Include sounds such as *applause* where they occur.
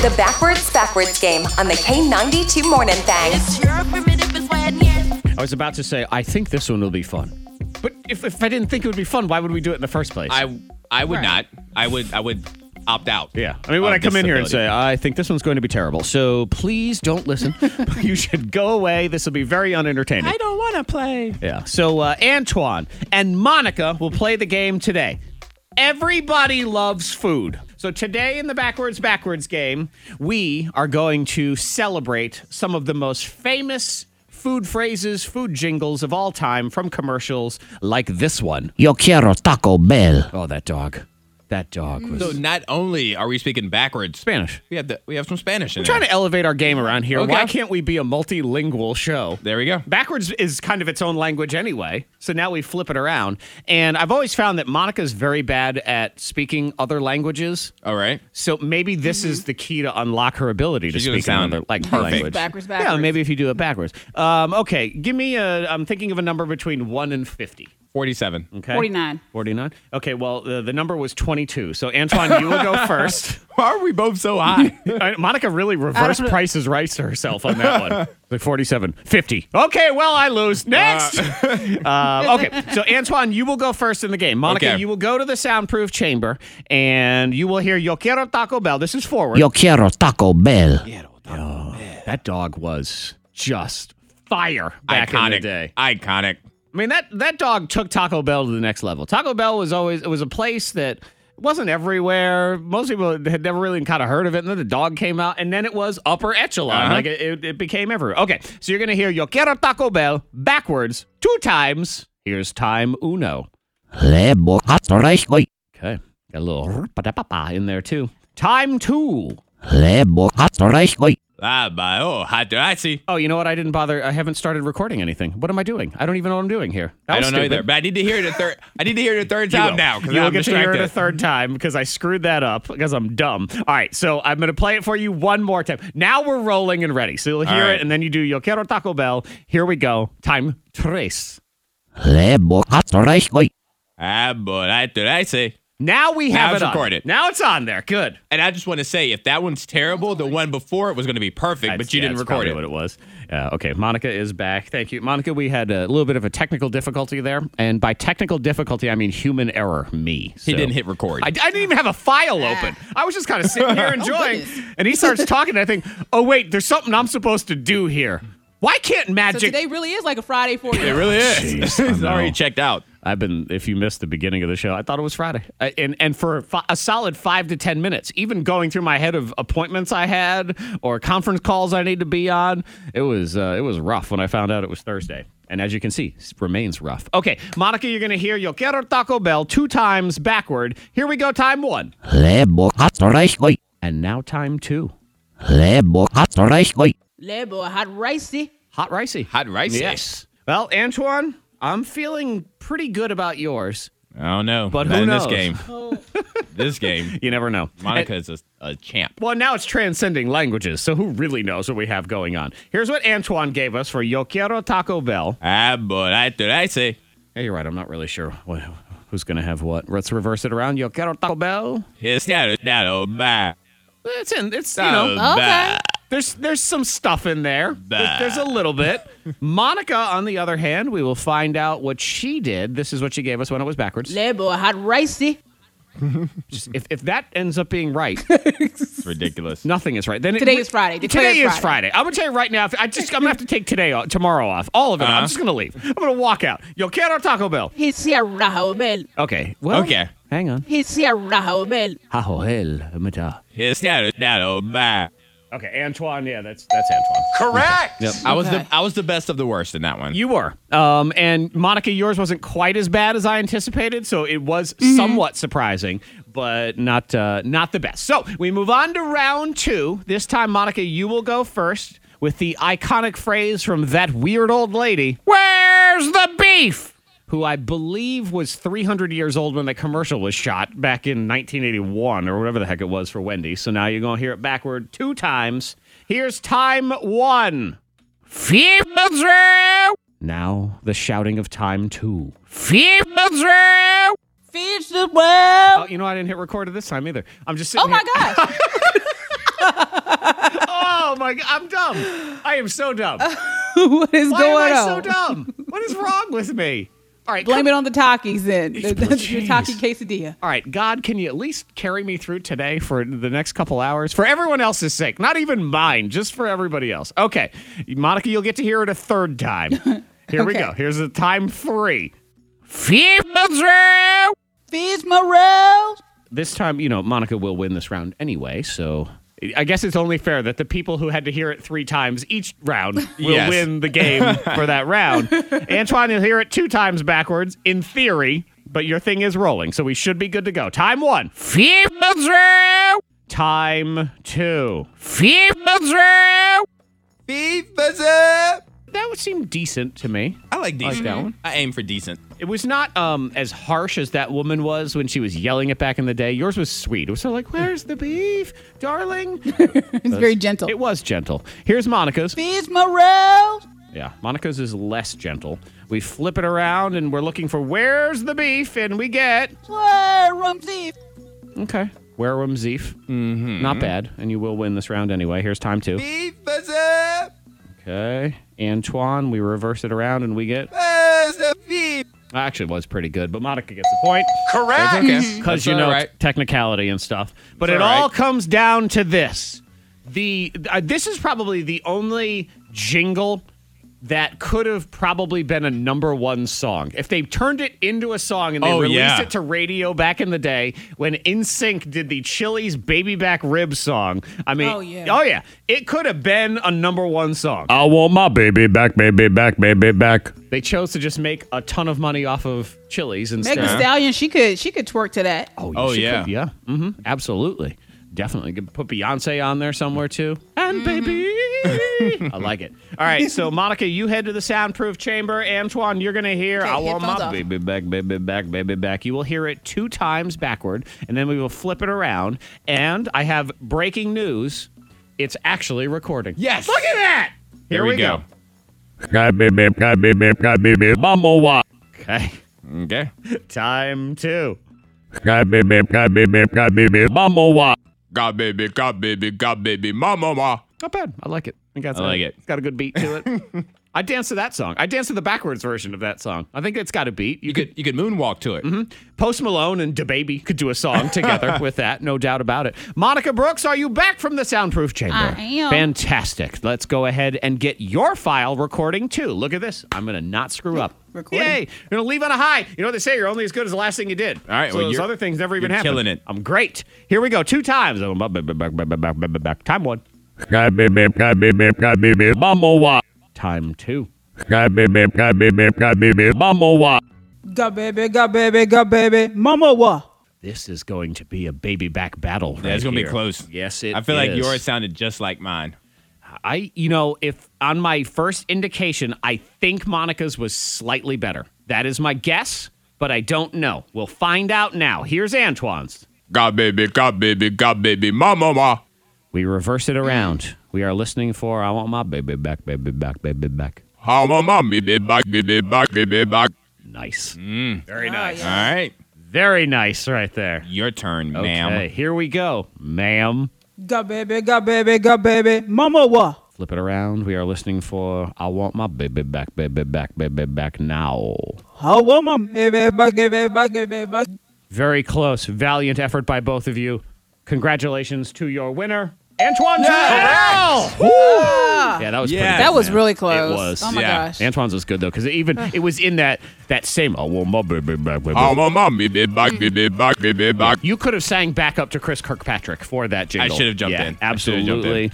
The Backwards Backwards game on the K92 Morning Thang. I was about to say, I think this one will be fun. But if, if I didn't think it would be fun, why would we do it in the first place? I I would not. I would I would opt out. yeah. I mean, when I come in here and say, I think this one's going to be terrible. So please don't listen. *laughs* *laughs* you should go away. This will be very unentertaining. I don't want to play. Yeah. So uh, Antoine and Monica will play the game today. Everybody loves food. So today in the backwards backwards game, we are going to celebrate some of the most famous food phrases, food jingles of all time from commercials like this one. Yo quiero Taco Bell. Oh, that dog. That dog was So not only are we speaking backwards, Spanish. we have the we have some Spanish in We're trying there. to elevate our game around here. Okay. Why can't we be a multilingual show? There we go. Backwards is kind of its own language anyway. So now we flip it around. And I've always found that Monica's very bad at speaking other languages. All right. So maybe this is the key to unlock her ability to She's gonna speak sound another like, perfect. language. Backwards, Yeah, maybe if you do it backwards. Um, okay, give me a. I'm thinking of a number between one and fifty. Forty-seven. Okay, 49. 49. Okay, well the, the number was 22. So Antoine, you will go *laughs* first. Why are we both so high? *laughs* Monica really reverse prices right to herself on that one. *laughs* Like 47, 50. Okay, well, I lose. Next. Uh, okay, so Antoine, you will go first in the game. Monica, Okay. you will go to the soundproof chamber and you will hear Yo quiero Taco Bell. This is forward. Yo quiero Taco Bell. That dog was just fire back in the day. Iconic. I mean that that dog took Taco Bell to the next level. Taco Bell was always it was a place that wasn't everywhere. Most people had never really kind of heard of it, and then the dog came out, and then it was upper echelon. Uh-huh. Like it, it, it became everywhere. Okay, so you're gonna hear Yo quiero Taco Bell backwards two times. Here's time uno. Le bocatoraiskoi. Okay, got a little pa pa pa in there too. Time two. Le bocatoraiskoi. Ah, bye. Oh, hot I see. Oh, you know what? I didn't bother. I haven't started recording anything. What am I doing? I don't even know what I'm doing here. That I don't know stupid. either, but I need to hear it a third. I need to hear it a third time will. now because you will I'm get to hear it a third time because I screwed that up because I'm dumb. All right, so I'm going to play it for you one more time. Now we're rolling and ready. So you'll hear right. it, and then you do Yo quiero Taco Bell. Here we go. Time tres. Le bocatoraiskoi. Ah, but I I see. Now we Now have it's it on. recorded. Now it's on there. Good. And I just want to say, if that one's terrible, the one before it was going to be perfect, but you yeah, didn't that's record probably it. What it was. Uh, okay, Monica is back. Thank you, Monica. We had a little bit of a technical difficulty there, and by technical difficulty, I mean human error. Me. He didn't hit record. I, I didn't even have a file open. I was just kind of sitting here *laughs* enjoying. goodness. and he starts talking, and I think, oh, wait, there's something I'm supposed to do here. Why can't So magic. today really is like a Friday for you. it really is. *laughs* Jeez, I *laughs* He's already checked out. I've been, if you missed the beginning of the show, I thought it was Friday. I, and, and for fi- a solid five to 10 minutes, even going through my head of appointments I had or conference calls I need to be on, it was, uh, it was rough when I found out it was Thursday. And as you can see, it remains rough. Okay, Monica, you're going to hear Yo quiero Taco Bell two times backward. Here we go, time one. Le bocatoraiskoi. And now time two. Le bocatoraiskoi. Lebo hot ricey. Hot ricey. Hot ricey. Yes. Well, Antoine, I'm feeling pretty good about yours, Oh no! but Not who in knows? this game? *laughs* this game, You never know. Monica And- is a, a champ. well, now it's transcending languages, so who really knows what we have going on? Here's what Antoine gave us for Yo Quiero Taco Bell. Ah, but I did I say. Hey, you're right. I'm not really sure what, who's going to have what. Let's reverse it around. Yo Quiero Taco Bell. It's not not a bad. It's in. It's you know. Okay. There's there's some stuff in there. There's, there's a little bit. *laughs* Monica, on the other hand, we will find out what she did. This is what she gave us when it was backwards. Lebo hot ricey. Just, if, if that ends up being right, It's ridiculous. nothing is right. Then it- Today is Friday. Declare Today is Friday. I'm gonna tell you right now. If I just I'm gonna have to take today, off, tomorrow off, all of it. I'm uh-huh. just gonna leave. I'm gonna walk out. Yo quiero Taco Bell. He's here Rajo Bell. Okay. Well. Okay. Hang on. He's here Rajo Bell. Hajoel, mata. It's not not a bad. Okay, Antoine. Yeah, that's that's Antoine. Correct. Yep. I was the I was the best of the worst in that one. You were. Um, and Monica, yours wasn't quite as bad as I anticipated, so it was somewhat surprising, but not uh, not the best. So we move on to round two. This time, Monica, you will go first with the iconic phrase from that weird old lady. Where's the beef? Who I believe was 300 years old when the commercial was shot back in 1981 or whatever the heck it was for Wendy. So now you're going to hear it backward two times. Here's time one. Now the shouting of time two. Feed the well. Oh, you know I didn't hit record at this time either. I'm just sitting Oh my here- gosh. *laughs* oh my god, I'm dumb. I am so dumb. *laughs* what is Why going am I on? so dumb? What is wrong with me? All right, Blame come- it on the Takis then. *laughs* The, the, the. Taki quesadilla. All right, God, can you at least carry me through today for the next couple hours? For everyone else's sake, not even mine, just for everybody else. Okay, Monica, you'll get to hear it a third time. *laughs* Here we go. Here's the time three. Feeds morels. This time, you know, Monica will win this round anyway, so I guess it's only fair that the people who had to hear it three times each round will Yes. win the game *laughs* for that round. Antoine, you'll hear it two times backwards, in theory, but your thing is rolling, so we should be good to go. Time one. Time two. That would seem decent to me. I like decent. that one. I aim for decent. It was not um, as harsh as that woman was when she was yelling it back in the day. Yours was sweet. It was sort of like, "Where's the beef, darling?" *laughs* It's very gentle. It was gentle. Here's Monica's. Feeds morels. Yeah, Monica's is less gentle. We flip it around and we're looking for where's the beef, and we get Where Rumsey? okay. Where Zeef. Mm-hmm. Not bad, and you will win this round anyway. Here's time two. Okay, Antoine. We reverse it around and we get. Actually, it was pretty good, but Monica gets the point. Correct. because That's you know right. technicality and stuff. But It's it all all right. comes down to this: the uh, this is probably the only jingle that could have probably been a number one song if they turned it into a song and they Oh, released yeah. it to radio back in the day when NSYNC did the Chili's "Baby Back Rib" song. I mean, Oh, yeah. oh yeah, it could have been a number one song. I want my baby back, baby back, baby back. They chose to just make a ton of money off of Chili's instead. Meg Thee Stallion, she could she could twerk to that. Oh, Oh, she yeah. could, yeah, hmm absolutely, definitely. Could put Beyonce on there somewhere too. And baby, *laughs* I like it. All right, so *laughs* Monica, you head to the soundproof chamber. Antoine, you're gonna hear Okay, "I want headphones my off. baby back, baby back, baby back." You will hear it two times backward, and then we will flip it around. And I have breaking news: it's actually recording. Yes. look at that. Here, Here we go. wa. *laughs* Okay, Okay. time two. Sky baby, sky baby, sky baby, mama wa. God baby, God baby, God baby, mama ma. Not bad. I like it. I, think it's I like it. It's got a good beat to it. I danced to that song. I danced to the backwards version of that song. I think it's got a beat. You, You could could you could moonwalk to it. Post Malone and DaBaby could do a song together with that, no doubt about it. Monica Brooks, are you back from the soundproof chamber? I am. Fantastic. Let's go ahead and get your file recording too. Look at this. I'm gonna not screw up. Recording. Yay! You're gonna leave on a high. You know what they say? You're only as good as the last thing you did. All right, So well, those other things never even you're happened. killing it. I'm great. Here we go. Two times. Oh, back, back, back, back, back, back, back. Time one. Mama. Time two. Mama wa. Mama? This is going to be a baby back battle. Yeah, it's gonna be close. Yes, it I feel like yours sounded just like mine. I, you know, if on my first indication, I think Monica's was slightly better. That is my guess, but I don't know. We'll find out now. Here's Antoine's. God baby, God baby, God baby, mama ma. We reverse it around. We are listening for I want my baby back, baby back, baby back. How my mom baby back, baby back, baby back. Nice. Mm. Very nice. All right, Very nice right there. your turn, Okay, ma'am. here we go, ma'am. Got baby, got baby, got baby. Mama what? Flip it around. We are listening for I want my baby back, baby back, baby back now. How want my baby back, baby back, baby back. Very close. Valiant effort by both of you. Congratulations to your winner, Antoine Terrell. Yeah, that was Yeah. pretty That was man. really close. It was. Oh my Yeah. gosh. Antoine's was good though, because even it was in that that same. Oh, well, my baby baby. How oh, my mom baby back, mm. baby back, baby back. You could have sang back up to Chris Kirkpatrick for that jingle. should have jumped Yeah. I should have jumped in. Absolutely.